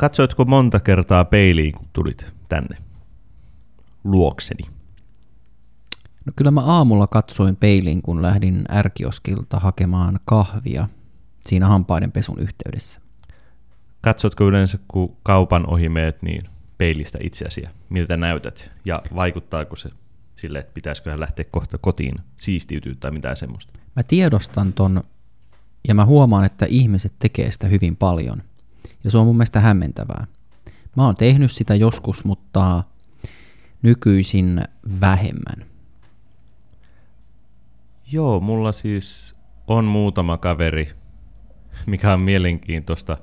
Katsoitko monta kertaa peiliin, kun tulit tänne luokseni? No kyllä mä aamulla katsoin peiliin, kun lähdin ärkioskilta hakemaan kahvia siinä hampaiden pesun yhteydessä. Katsotko yleensä, kun kaupan ohi meet, niin peilistä itseäsi, miltä näytät, ja vaikuttaako se sille, että pitäisiköhän lähteä kohta kotiin siistiytyä tai mitään semmoista? Mä tiedostan ton, ja mä huomaan, että ihmiset tekee sitä hyvin paljon. Ja se on mun mielestä hämmentävää. Mä oon tehnyt sitä joskus, mutta nykyisin vähemmän. Joo, mulla siis on muutama kaveri, mikä on mielenkiintoista,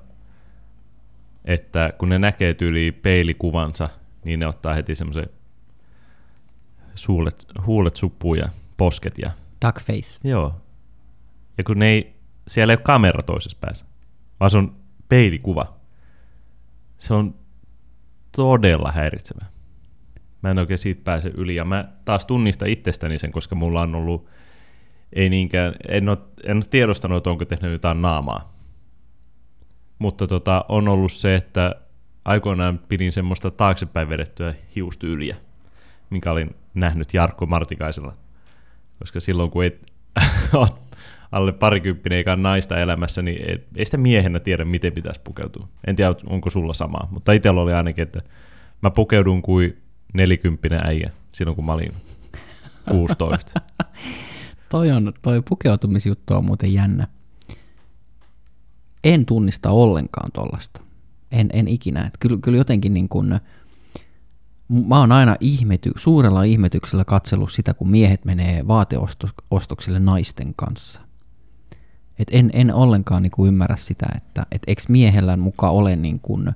että kun ne näkee tyyli peilikuvansa, niin ne ottaa heti semmoisen suulet, huulet suppuu ja posket. Ja, Duckface. joo. Ja kun ne ei, siellä ei ole kamera toisessa päässä, vaan se on peilikuva. Se on todella häiritsevä. Mä en oikein siitä pääse yli. Ja mä taas tunnistan itsestäni sen, koska mulla on ollut, ei niinkään, en ole, en ole tiedostanut, että onko tehnyt jotain naamaa. Mutta tota, on ollut se, että aikoinaan pidin semmoista taaksepäin vedettyä hiustyyliä, minkä olin nähnyt Jarkko Martikaisella. Koska silloin, kun et alle parikymppinen eikä naista elämässä, niin ei, ei sitä miehenä tiedä, miten pitäisi pukeutua. En tiedä, onko sulla samaa, mutta itsellä oli ainakin, että mä pukeudun kuin nelikymppinen äijä silloin, kun mä olin 16. Toi, on, toi pukeutumisjuttu on muuten jännä. En tunnista ollenkaan tollasta. En, en ikinä. Kyllä, kyllä jotenkin niin kuin, mä oon aina ihmety, suurella ihmetyksellä katsellut sitä, kun miehet menee vaateostoksille naisten kanssa. Et en, en ollenkaan niin ymmärrä sitä, että et eikö miehellä mukaan ole niin kuin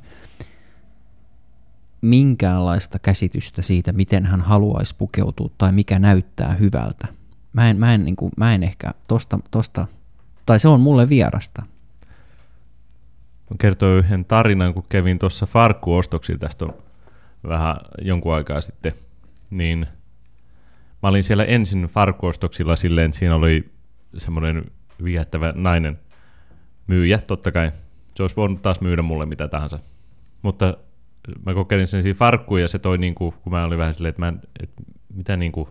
minkäänlaista käsitystä siitä, miten hän haluaisi pukeutua tai mikä näyttää hyvältä. Mä en, mä en, niin kuin, mä en ehkä tosta, tosta, tai se on mulle vierasta. Mä kertoin yhden tarinan, kun kävin tuossa farkkuostoksilla tästä on vähän jonkun aikaa sitten, niin mä olin siellä ensin farkkuostoksilla silleen, että siinä oli semmoinen viehättävä nainen myyjä, totta kai. Se olisi voinut taas myydä mulle mitä tahansa. Mutta mä kokeilin sen siinä farkkuun ja se toi niinku, kun mä olin vähän silleen, että mä en, että mitä niinku,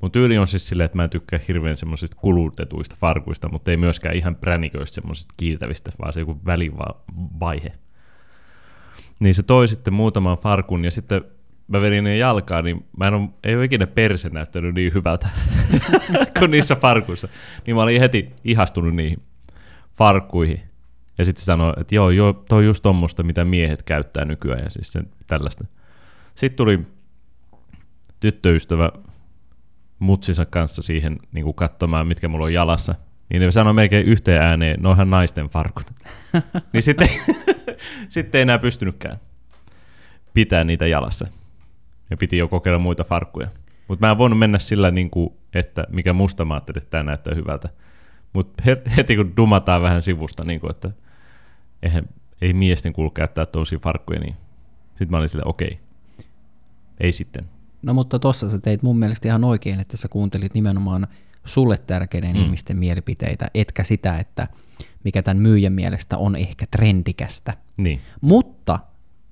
mun tyyli on siis silleen, että mä en tykkää hirveän semmoisista kulutetuista farkuista, mutta ei myöskään ihan präniköistä semmoisista kiiltävistä, vaan se joku välivaihe. Niin se toi sitten muutaman farkun ja sitten mä vedin ne jalkaan, niin mä en ole, ei ole ikinä perse näyttänyt niin hyvältä kuin niissä farkuissa. Niin mä olin heti ihastunut niihin farkkuihin. Ja sitten sanoi, että joo, joo, toi on just tommosta, mitä miehet käyttää nykyään ja siis sen, tällaista. Sitten tuli tyttöystävä mutsinsa kanssa siihen niin kuin katsomaan, mitkä mulla on jalassa. Niin ne sanoi melkein yhteen ääneen, noihan naisten farkut. niin sitten, sitten ei enää pystynytkään pitää niitä jalassa. Ja piti jo kokeilla muita farkkuja. Mutta mä en voinut mennä sillä, niin kuin, että mikä musta mä ajattelin, että tämä näyttää hyvältä. Mutta heti kun dumataan vähän sivusta, niin kuin, että eihän, ei miesten kuulu käyttää tosia farkkuja, niin sitten mä olin silleen, okei, ei sitten. No mutta tossa sä teit mun mielestä ihan oikein, että sä kuuntelit nimenomaan sulle tärkeiden mm. ihmisten mielipiteitä, etkä sitä, että mikä tämän myyjän mielestä on ehkä trendikästä. Niin. Mutta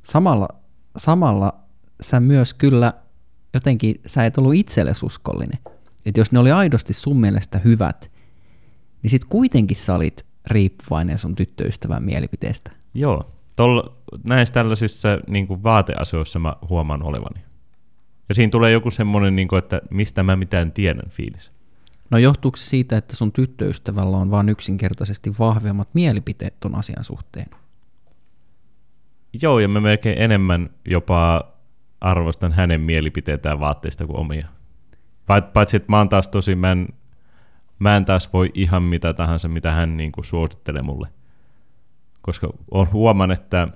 samalla, samalla sä myös kyllä jotenkin, sä et ollut itsellesi uskollinen. Että jos ne oli aidosti sun mielestä hyvät, niin sit kuitenkin sä olit riippuvainen sun tyttöystävän mielipiteestä. Joo, Tol, näissä tällaisissa niin kuin vaateasioissa mä huomaan olevani. Ja siinä tulee joku semmoinen, niin kuin, että mistä mä mitään tiedän fiilis. No johtuuko se siitä, että sun tyttöystävällä on vain yksinkertaisesti vahvemmat mielipiteet ton asian suhteen? Joo, ja mä melkein enemmän jopa arvostan hänen mielipiteitään vaatteista kuin omia. Paitsi, että mä oon taas tosi, mä en, mä en taas voi ihan mitä tahansa, mitä hän niin kuin suosittelee mulle. Koska on huomaan, että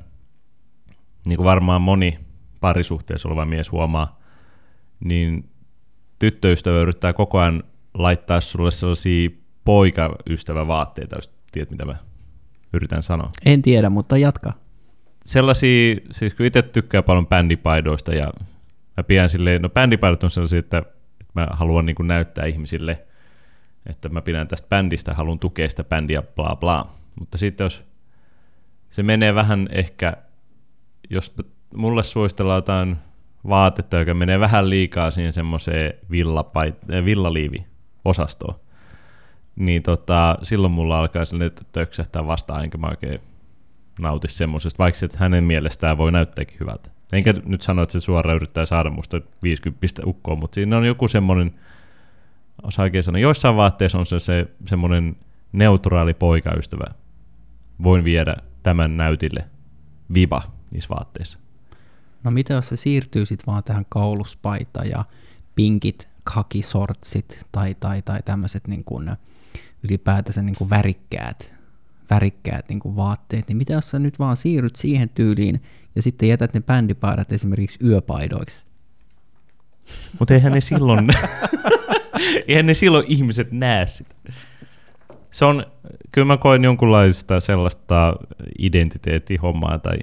niin kuin varmaan moni parisuhteessa oleva mies huomaa, niin tyttöystävä yrittää koko ajan laittaa sulle sellaisia poikaystävävaatteita, jos tiedät, mitä mä yritän sanoa. En tiedä, mutta jatka. Sellaisia, siis kun itse tykkää paljon bändipaidoista ja mä pidän silleen, no bändipaidot on sellaisia, että, mä haluan niin kuin näyttää ihmisille, että mä pidän tästä bändistä, haluan tukea sitä bändiä, bla bla. Mutta sitten jos se menee vähän ehkä jos mulle suositellaan jotain vaatetta, joka menee vähän liikaa siihen semmoiseen villapait- äh, villaliivi-osastoon, niin tota, silloin mulla alkaa sille töksähtää vastaan, enkä mä oikein nauti semmoisesta, vaikka että hänen mielestään voi näyttääkin hyvältä. Enkä nyt sano, että se suoraan yrittää saada musta 50 ukkoa, mutta siinä on joku semmoinen, osaa oikein sanoa, joissain vaatteissa on se, se semmoinen neutraali poikaystävä. Voin viedä tämän näytille viba niissä vaatteissa. No mitä jos se siirtyy sitten vaan tähän kauluspaita ja pinkit kakisortsit tai, tai, tai tämmöiset niin kuin ylipäätänsä niin kuin värikkäät, värikkäät niin kuin vaatteet, niin mitä jos sä nyt vaan siirryt siihen tyyliin ja sitten jätät ne bändipaidat esimerkiksi yöpaidoiksi? Mutta eihän ne silloin, eihän ne silloin ihmiset näe sitä. Se on, kyllä mä koen jonkunlaista sellaista identiteettihommaa tai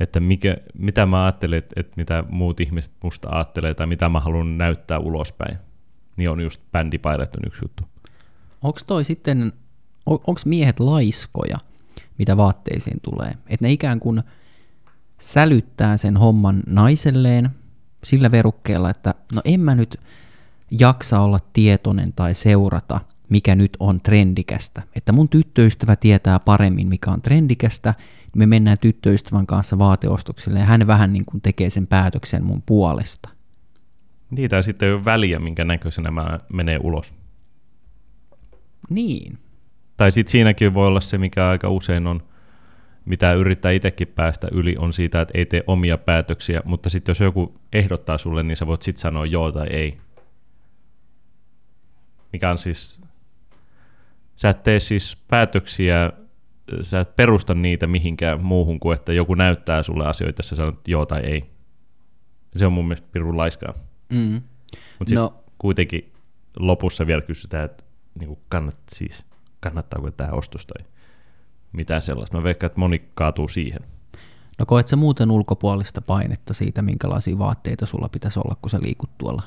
että mikä, mitä mä ajattelen, että, että mitä muut ihmiset musta ajattelee tai mitä mä haluan näyttää ulospäin, niin on just bändipaidat on yksi juttu. Onko toi sitten, on, onko miehet laiskoja, mitä vaatteisiin tulee? Että ne ikään kuin sälyttää sen homman naiselleen sillä verukkeella, että no en mä nyt jaksa olla tietoinen tai seurata, mikä nyt on trendikästä. Että mun tyttöystävä tietää paremmin, mikä on trendikästä, me mennään tyttöystävän kanssa vaateostokselle ja hän vähän niin kuin tekee sen päätöksen mun puolesta. Niitä sitten ei ole väliä, minkä näköisenä mä menee ulos. Niin. Tai sitten siinäkin voi olla se, mikä aika usein on, mitä yrittää itsekin päästä yli, on siitä, että ei tee omia päätöksiä, mutta sitten jos joku ehdottaa sulle, niin sä voit sitten sanoa joo tai ei. Mikä on siis, sä et tee siis päätöksiä sä et perusta niitä mihinkään muuhun kuin, että joku näyttää sulle asioita, sä sanot joo tai ei. Se on mun mielestä pirun laiskaa. Mm. Mutta no. kuitenkin lopussa vielä kysytään, että niin kannat, siis, kannattaako tämä ostos tai mitään sellaista. Mä veikkaan, että moni kaatuu siihen. No koet sä muuten ulkopuolista painetta siitä, minkälaisia vaatteita sulla pitäisi olla, kun sä liikut tuolla?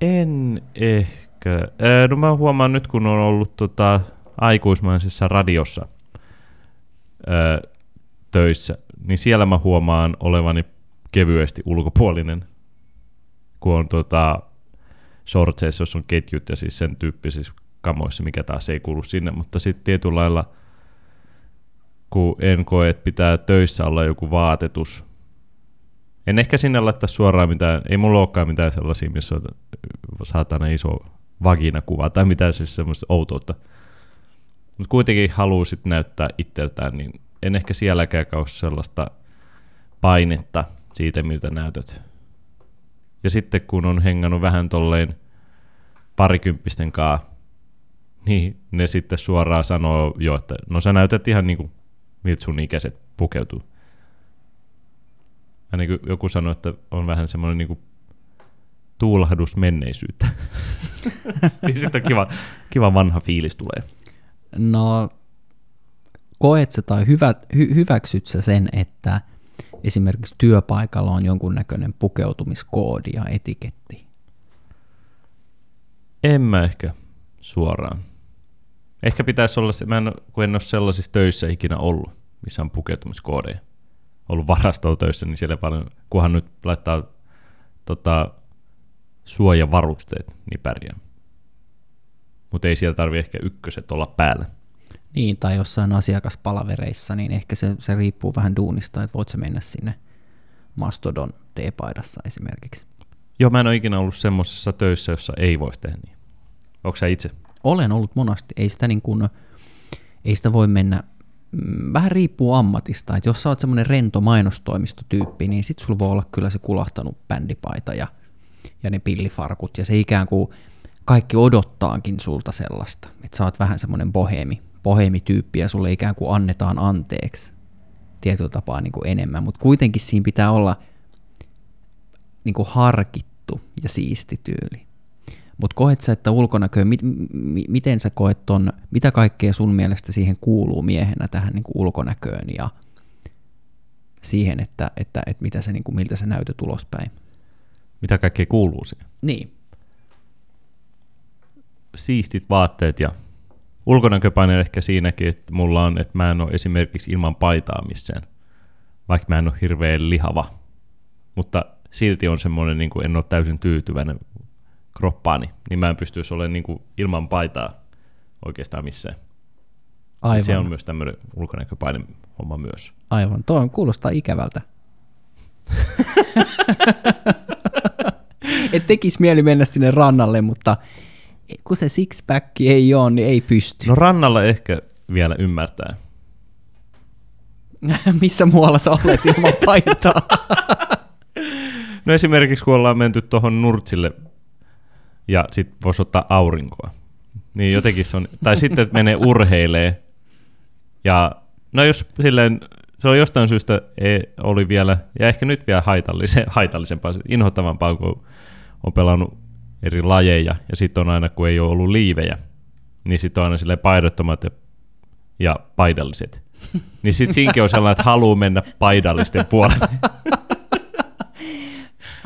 En ehkä. No mä huomaan nyt, kun on ollut tota, aikuismaisessa radiossa öö, töissä, niin siellä mä huomaan olevani kevyesti ulkopuolinen, kun on tota, shortseissa, jos on ketjut ja siis sen tyyppisissä kamoissa, mikä taas ei kuulu sinne, mutta sitten tietyllä lailla, kun en koe, että pitää töissä olla joku vaatetus, en ehkä sinne laittaa suoraan mitään, ei mulla olekaan mitään sellaisia, missä on saatana iso vaginakuva tai mitään siis semmoista outoutta mutta kuitenkin haluaisit näyttää itseltään, niin en ehkä sielläkään kausi sellaista painetta siitä, miltä näytöt. Ja sitten kun on hengannut vähän tolleen parikymppisten kaa, niin ne sitten suoraan sanoo jo, että no sä näytät ihan niin kuin miltä sun ikäiset pukeutuu. Ainakin joku sanoi, että on vähän semmoinen niin kuin tuulahdus menneisyyttä. niin sitten on kiva, kiva vanha fiilis tulee. No, koet sä tai hyvä, hy, hyväksyt sä sen, että esimerkiksi työpaikalla on jonkunnäköinen pukeutumiskoodi ja etiketti? En mä ehkä suoraan. Ehkä pitäisi olla, mä en, kun en ole sellaisissa töissä ikinä ollut, missä on pukeutumiskoodeja. Ollut varastolla töissä, niin siellä paljon, kunhan nyt laittaa tota, suojavarusteet, niin pärjää mutta ei siellä tarvi ehkä ykköset olla päällä. Niin, tai jossain asiakaspalavereissa, niin ehkä se, se riippuu vähän duunista, että voit sä mennä sinne Mastodon T-paidassa esimerkiksi. Joo, mä en ole ikinä ollut semmoisessa töissä, jossa ei voisi tehdä niin. Onko sä itse? Olen ollut monasti. Ei sitä, niin kuin, ei sitä voi mennä, mm, vähän riippuu ammatista. Että jos sä oot semmoinen rento mainostoimistotyyppi, niin sit sulla voi olla kyllä se kulahtanut bändipaita ja, ja ne pillifarkut ja se ikään kuin kaikki odottaakin sulta sellaista, että sä oot vähän semmoinen bohemi, bohemityyppi ja sulle ikään kuin annetaan anteeksi tietyllä tapaa niin kuin enemmän, mutta kuitenkin siinä pitää olla niin kuin harkittu ja siisti tyyli. Mutta koet sä, että ulkonäkö, mit, mi, miten sä koet ton, mitä kaikkea sun mielestä siihen kuuluu miehenä tähän niin kuin ulkonäköön ja siihen, että, että, että mitä se, niin kuin, miltä sä näytät ulospäin? Mitä kaikkea kuuluu siihen? Niin siistit vaatteet ja ulkonäköpaine ehkä siinäkin, että mulla on, että mä en ole esimerkiksi ilman paitaa missään, vaikka mä en ole hirveän lihava. Mutta silti on semmoinen, niin kuin en ole täysin tyytyväinen kroppaani, niin mä en pystyisi olemaan niin kuin ilman paitaa oikeastaan missään. Aivan. Se on myös tämmöinen ulkonäköpaine homma myös. Aivan, tuo on, kuulostaa ikävältä. Et tekis mieli mennä sinne rannalle, mutta kun se six-pack ei ole, niin ei pysty. No rannalla ehkä vielä ymmärtää. Missä muualla sä olet ilman paitaa? No esimerkiksi kun ollaan menty tuohon Nurtsille ja sitten voisi ottaa aurinkoa. Niin jotenkin se on, tai sitten että menee urheilee ja no jos silleen, se on jostain syystä ei, oli vielä, ja ehkä nyt vielä haitallise, haitallisempaa, inhottavampaa, kun on pelannut eri lajeja, ja sitten on aina, kun ei ole ollut liivejä, niin sitten on aina silleen paidottomat ja, ja paidalliset. Niin sitten siinäkin on sellainen, että haluaa mennä paidallisten puolelle.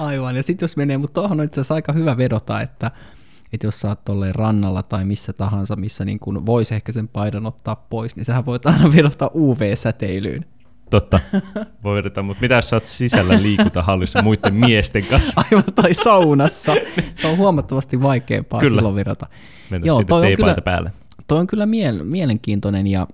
Aivan, ja sitten jos menee, mutta tuohon on itse asiassa aika hyvä vedota, että, että jos sä oot tolleen rannalla tai missä tahansa, missä niin kun voisi ehkä sen paidan ottaa pois, niin sähän voit aina vedota UV-säteilyyn. Totta, voi vedota, mutta mitä jos sä oot sisällä liikuntahallissa muiden miesten kanssa? Aivan, tai saunassa. Se on huomattavasti vaikeampaa Kyllä. silloin vedota. Mennä Joo, toi on kyllä- päälle. Toi on kyllä miel- mielenkiintoinen ja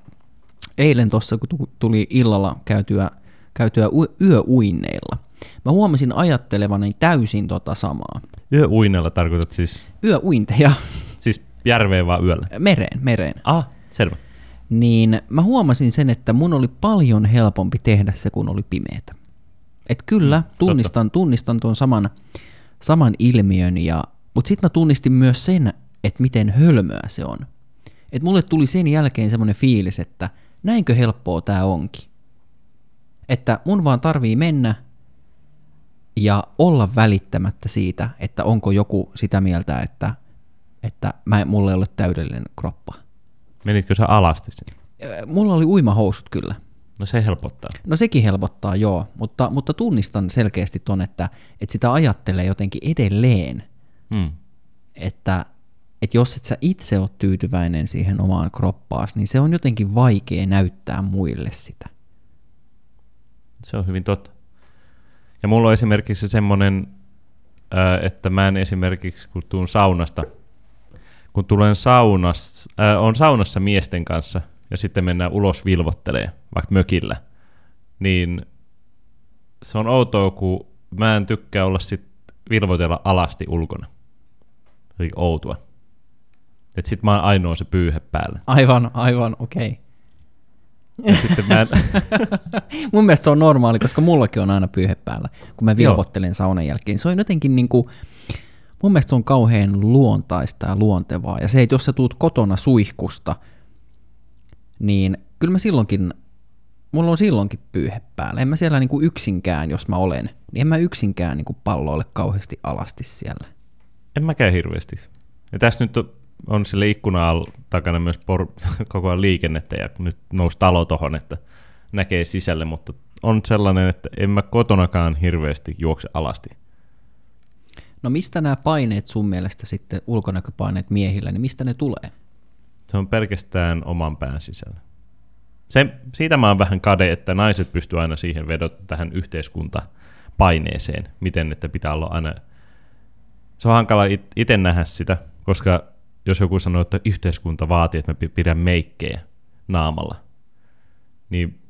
eilen tuossa, kun tu- tuli illalla käytyä, käytyä yöuinneilla, mä huomasin ajattelevani täysin tota samaa. Yöuinella tarkoitat siis, Yöuinteja siis järveen vaan yöllä? mereen, mereen. Ah, selvä. Niin mä huomasin sen, että mun oli paljon helpompi tehdä se, kun oli pimeätä. Et kyllä, tunnistan, tunnistan tuon saman, saman ilmiön, ja, mutta sitten mä tunnistin myös sen, että miten hölmöä se on. Et mulle tuli sen jälkeen semmoinen fiilis, että näinkö helppoa tää onkin. Että mun vaan tarvii mennä ja olla välittämättä siitä, että onko joku sitä mieltä, että, että mä, mulla ei ole täydellinen kroppa. Menitkö sä alasti sinne? Mulla oli uimahousut kyllä. No se helpottaa. No sekin helpottaa, joo, mutta, mutta tunnistan selkeästi ton, että, että sitä ajattelee jotenkin edelleen, Hmm. että, että jos et sä itse ole tyytyväinen siihen omaan kroppaas, niin se on jotenkin vaikea näyttää muille sitä. Se on hyvin totta. Ja mulla on esimerkiksi semmoinen, että mä en esimerkiksi, kun tuun saunasta, kun tulen saunassa, ää, on saunassa miesten kanssa ja sitten mennään ulos vilvottelee, vaikka mökillä, niin se on outoa, kun mä en tykkää olla sit vilvotella alasti ulkona. On outoa. Et sit mä oon ainoa se pyyhe päällä. Aivan, aivan, okei. Okay. Ja sitten mä en, Mun mielestä se on normaali, koska mullakin on aina pyyhe päällä, kun mä vilvottelen saunan jälkeen. Se on jotenkin niin kuin, mun mielestä se on kauhean luontaista ja luontevaa. Ja se, että jos sä tuut kotona suihkusta, niin kyllä mä silloinkin, mulla on silloinkin pyyhe päällä. En mä siellä niin kuin yksinkään, jos mä olen, niin en mä yksinkään niin kuin palloille kauheasti alasti siellä. En mäkään hirveästi. Ja tässä nyt on, on sille ikkuna takana myös por- koko ajan liikennettä ja nyt nousi talo tohon, että näkee sisälle, mutta on sellainen, että en mä kotonakaan hirveästi juokse alasti. No mistä nämä paineet sun mielestä sitten, ulkonäköpaineet miehillä, niin mistä ne tulee? Se on pelkästään oman pään sisällä. Se, siitä mä oon vähän kade, että naiset pystyy aina siihen vedot tähän yhteiskuntapaineeseen, miten että pitää olla aina... Se on hankala it- itse nähdä sitä, koska jos joku sanoo, että yhteiskunta vaatii, että mä pi- pidän meikkejä naamalla, niin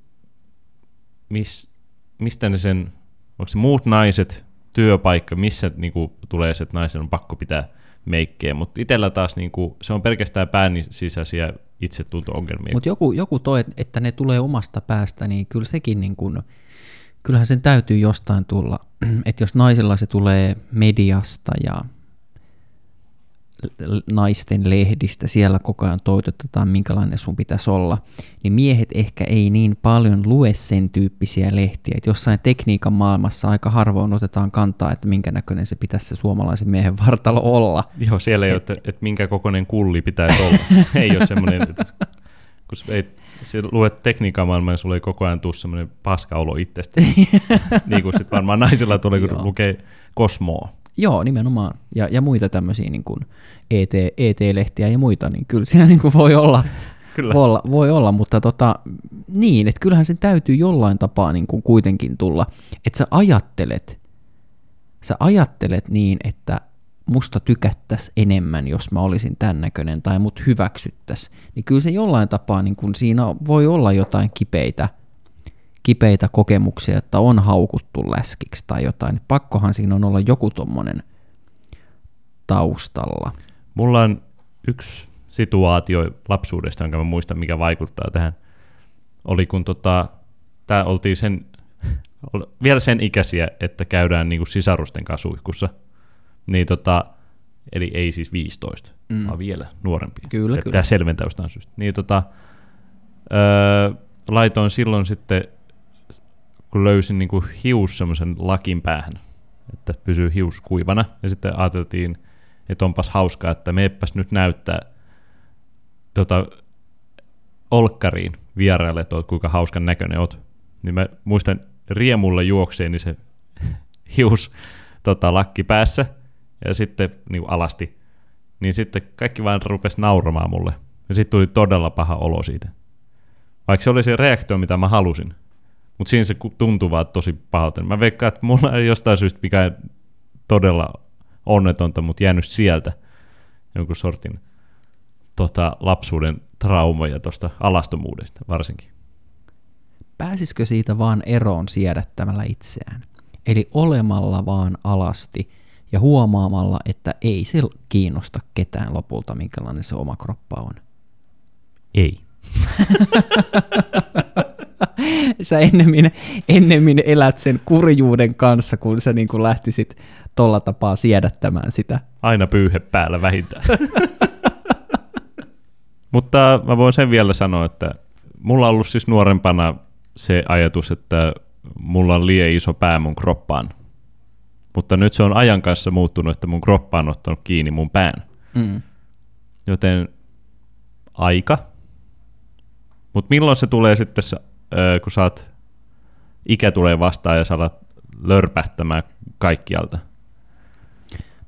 mis, mistä ne sen, onko se muut naiset, työpaikka, missä niinku, tulee se, että naisen on pakko pitää meikkejä, mutta itsellä taas niinku, se on pelkästään pään sisäisiä itsetunto-ongelmia. Mutta joku, joku toi, että ne tulee omasta päästä, niin kyllä sekin niin kun, kyllähän sen täytyy jostain tulla. Että jos naisilla se tulee mediasta ja naisten lehdistä, siellä koko ajan toitotetaan, minkälainen sun pitäisi olla, niin miehet ehkä ei niin paljon lue sen tyyppisiä lehtiä. Että jossain tekniikan maailmassa aika harvoin otetaan kantaa, että minkä näköinen se pitäisi se suomalaisen miehen vartalo olla. Joo, siellä ei ole, että, että minkä kokoinen kulli pitäisi olla. ei ole semmoinen, että kun ei, se luet tekniikan maailmaa, niin sulla ei koko ajan tule semmoinen paskaolo itsestä. niin kuin sitten varmaan naisilla tulee, kun lukee Kosmoa. Joo, nimenomaan. Ja, ja muita tämmöisiä niin kuin ET, ET-lehtiä ja muita, niin kyllä siellä niin kuin voi olla, Kyllä. Voi olla, voi olla, mutta tota, niin, että kyllähän sen täytyy jollain tapaa niin kuin kuitenkin tulla, että sä ajattelet, sä ajattelet niin, että musta tykättäisi enemmän, jos mä olisin tämän näköinen, tai mut hyväksyttäisi, niin kyllä se jollain tapaa, niin kuin siinä voi olla jotain kipeitä, kipeitä kokemuksia, että on haukuttu läskiksi tai jotain, niin pakkohan siinä on olla joku tommonen taustalla. Mulla on yksi situaatio lapsuudesta, jonka mä muistan, mikä vaikuttaa tähän. Oli kun tota, tää oltiin sen, vielä sen ikäisiä, että käydään niinku sisarusten kanssa suihkussa. Niin tota, eli ei siis 15, mm. vaan vielä nuorempi. Kyllä, kyllä. Tämä selventää jostain syystä. Niin tota, öö, laitoin silloin sitten, kun löysin niinku hius semmoisen lakin päähän, että pysyy hius kuivana. Ja sitten ajateltiin, että onpas hauskaa, että meeppäs nyt näyttää tota, olkkariin vieraille, että oot, kuinka hauskan näköinen oot. Niin mä muistan riemulla juokseeni se hius tota, lakki päässä ja sitten niin kuin alasti. Niin sitten kaikki vaan rupes nauramaan mulle. Ja sitten tuli todella paha olo siitä. Vaikka se oli se reaktio, mitä mä halusin. Mutta siinä se tuntuu vaan tosi pahalta. Mä veikkaan, että mulla ei jostain syystä mikään todella onnetonta, mutta jäänyt sieltä jonkun sortin tota, lapsuuden traumoja tuosta alastomuudesta varsinkin. Pääsisikö siitä vaan eroon siedättämällä itseään? Eli olemalla vaan alasti ja huomaamalla, että ei se kiinnosta ketään lopulta, minkälainen se oma kroppa on. Ei. Sä ennemmin, ennemmin elät sen kurjuuden kanssa, kun sä niin kuin lähtisit tolla tapaa siedättämään sitä. Aina pyyhe päällä vähintään. Mutta mä voin sen vielä sanoa, että mulla on ollut siis nuorempana se ajatus, että mulla on liian iso pää mun kroppaan. Mutta nyt se on ajan kanssa muuttunut, että mun kroppa on ottanut kiinni mun pään. Mm. Joten aika. Mutta milloin se tulee sitten, se, kun saat, ikä tulee vastaan ja sä alat lörpähtämään kaikkialta?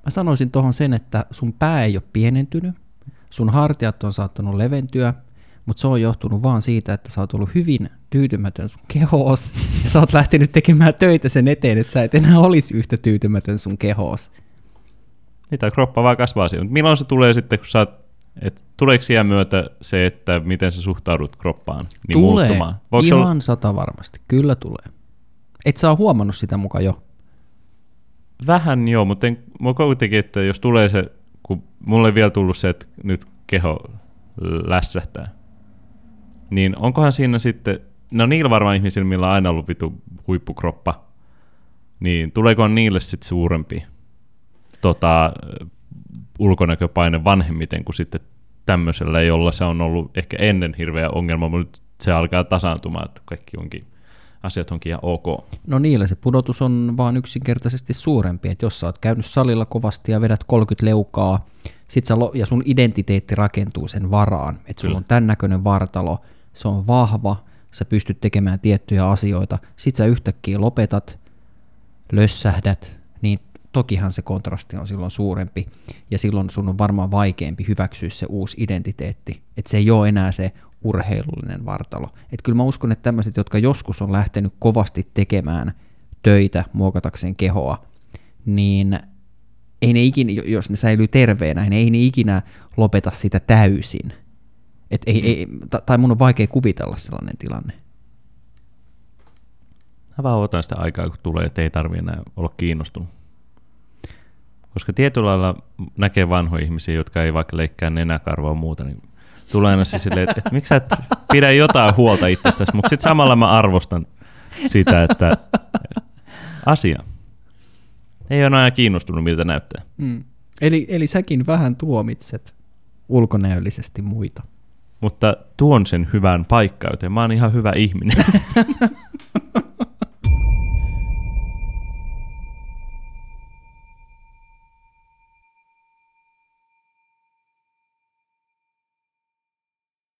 Mä sanoisin tuohon sen, että sun pää ei ole pienentynyt, sun hartiat on saattanut leventyä, mutta se on johtunut vaan siitä, että sä oot ollut hyvin tyytymätön sun kehoos, ja sä oot lähtenyt tekemään töitä sen eteen, että sä et enää olisi yhtä tyytymätön sun kehoos. Niin, tai kroppa vaan kasvaa siihen. Milloin se tulee sitten, kun sä oot, et tuleeko iän myötä se, että miten sä suhtaudut kroppaan, niin tulee, muuttumaan? Voiko ihan olla, sata varmasti, kyllä tulee. Et sä oo huomannut sitä mukaan jo. vähän joo, mutta en, mä kuitenkin, että jos tulee se, kun mulle ei vielä tullut se, että nyt keho lässähtää, niin onkohan siinä sitten, no niillä varmaan ihmisillä, millä on aina ollut vitu huippukroppa, niin tuleeko niille sitten suurempi tota, ulkonäköpaine vanhemmiten kuin sitten tämmöisellä, jolla se on ollut ehkä ennen hirveä ongelma, mutta nyt se alkaa tasaantumaan, että kaikki onkin, asiat onkin ihan ok. No niillä se pudotus on vaan yksinkertaisesti suurempi, että jos sä oot käynyt salilla kovasti ja vedät 30 leukaa, sit sä lo- ja sun identiteetti rakentuu sen varaan, että sulla on tämän näköinen vartalo, se on vahva, sä pystyt tekemään tiettyjä asioita, sit sä yhtäkkiä lopetat, lössähdät, niin tokihan se kontrasti on silloin suurempi, ja silloin sun on varmaan vaikeampi hyväksyä se uusi identiteetti, että se ei ole enää se urheilullinen vartalo. Että kyllä mä uskon, että tämmöiset, jotka joskus on lähtenyt kovasti tekemään töitä muokatakseen kehoa, niin ei ne ikinä, jos ne säilyy terveenä, niin ei ne ikinä lopeta sitä täysin. Et ei, ei, ta- tai mun on vaikea kuvitella sellainen tilanne. Mä vaan otan sitä aikaa, kun tulee, että ei tarvi enää olla kiinnostunut. Koska tietyllä lailla näkee vanhoja ihmisiä, jotka ei vaikka leikkää nenäkarvoa muuta, niin tulee aina se silleen, että, että miksi sä et pidä jotain huolta itsestäsi, mutta sitten samalla mä arvostan sitä, että asia. Ei ole aina kiinnostunut, miltä näyttää. Mm. Eli, eli säkin vähän tuomitset ulkonäöllisesti muita. Mutta tuon sen hyvään paikkaan, joten mä oon ihan hyvä ihminen.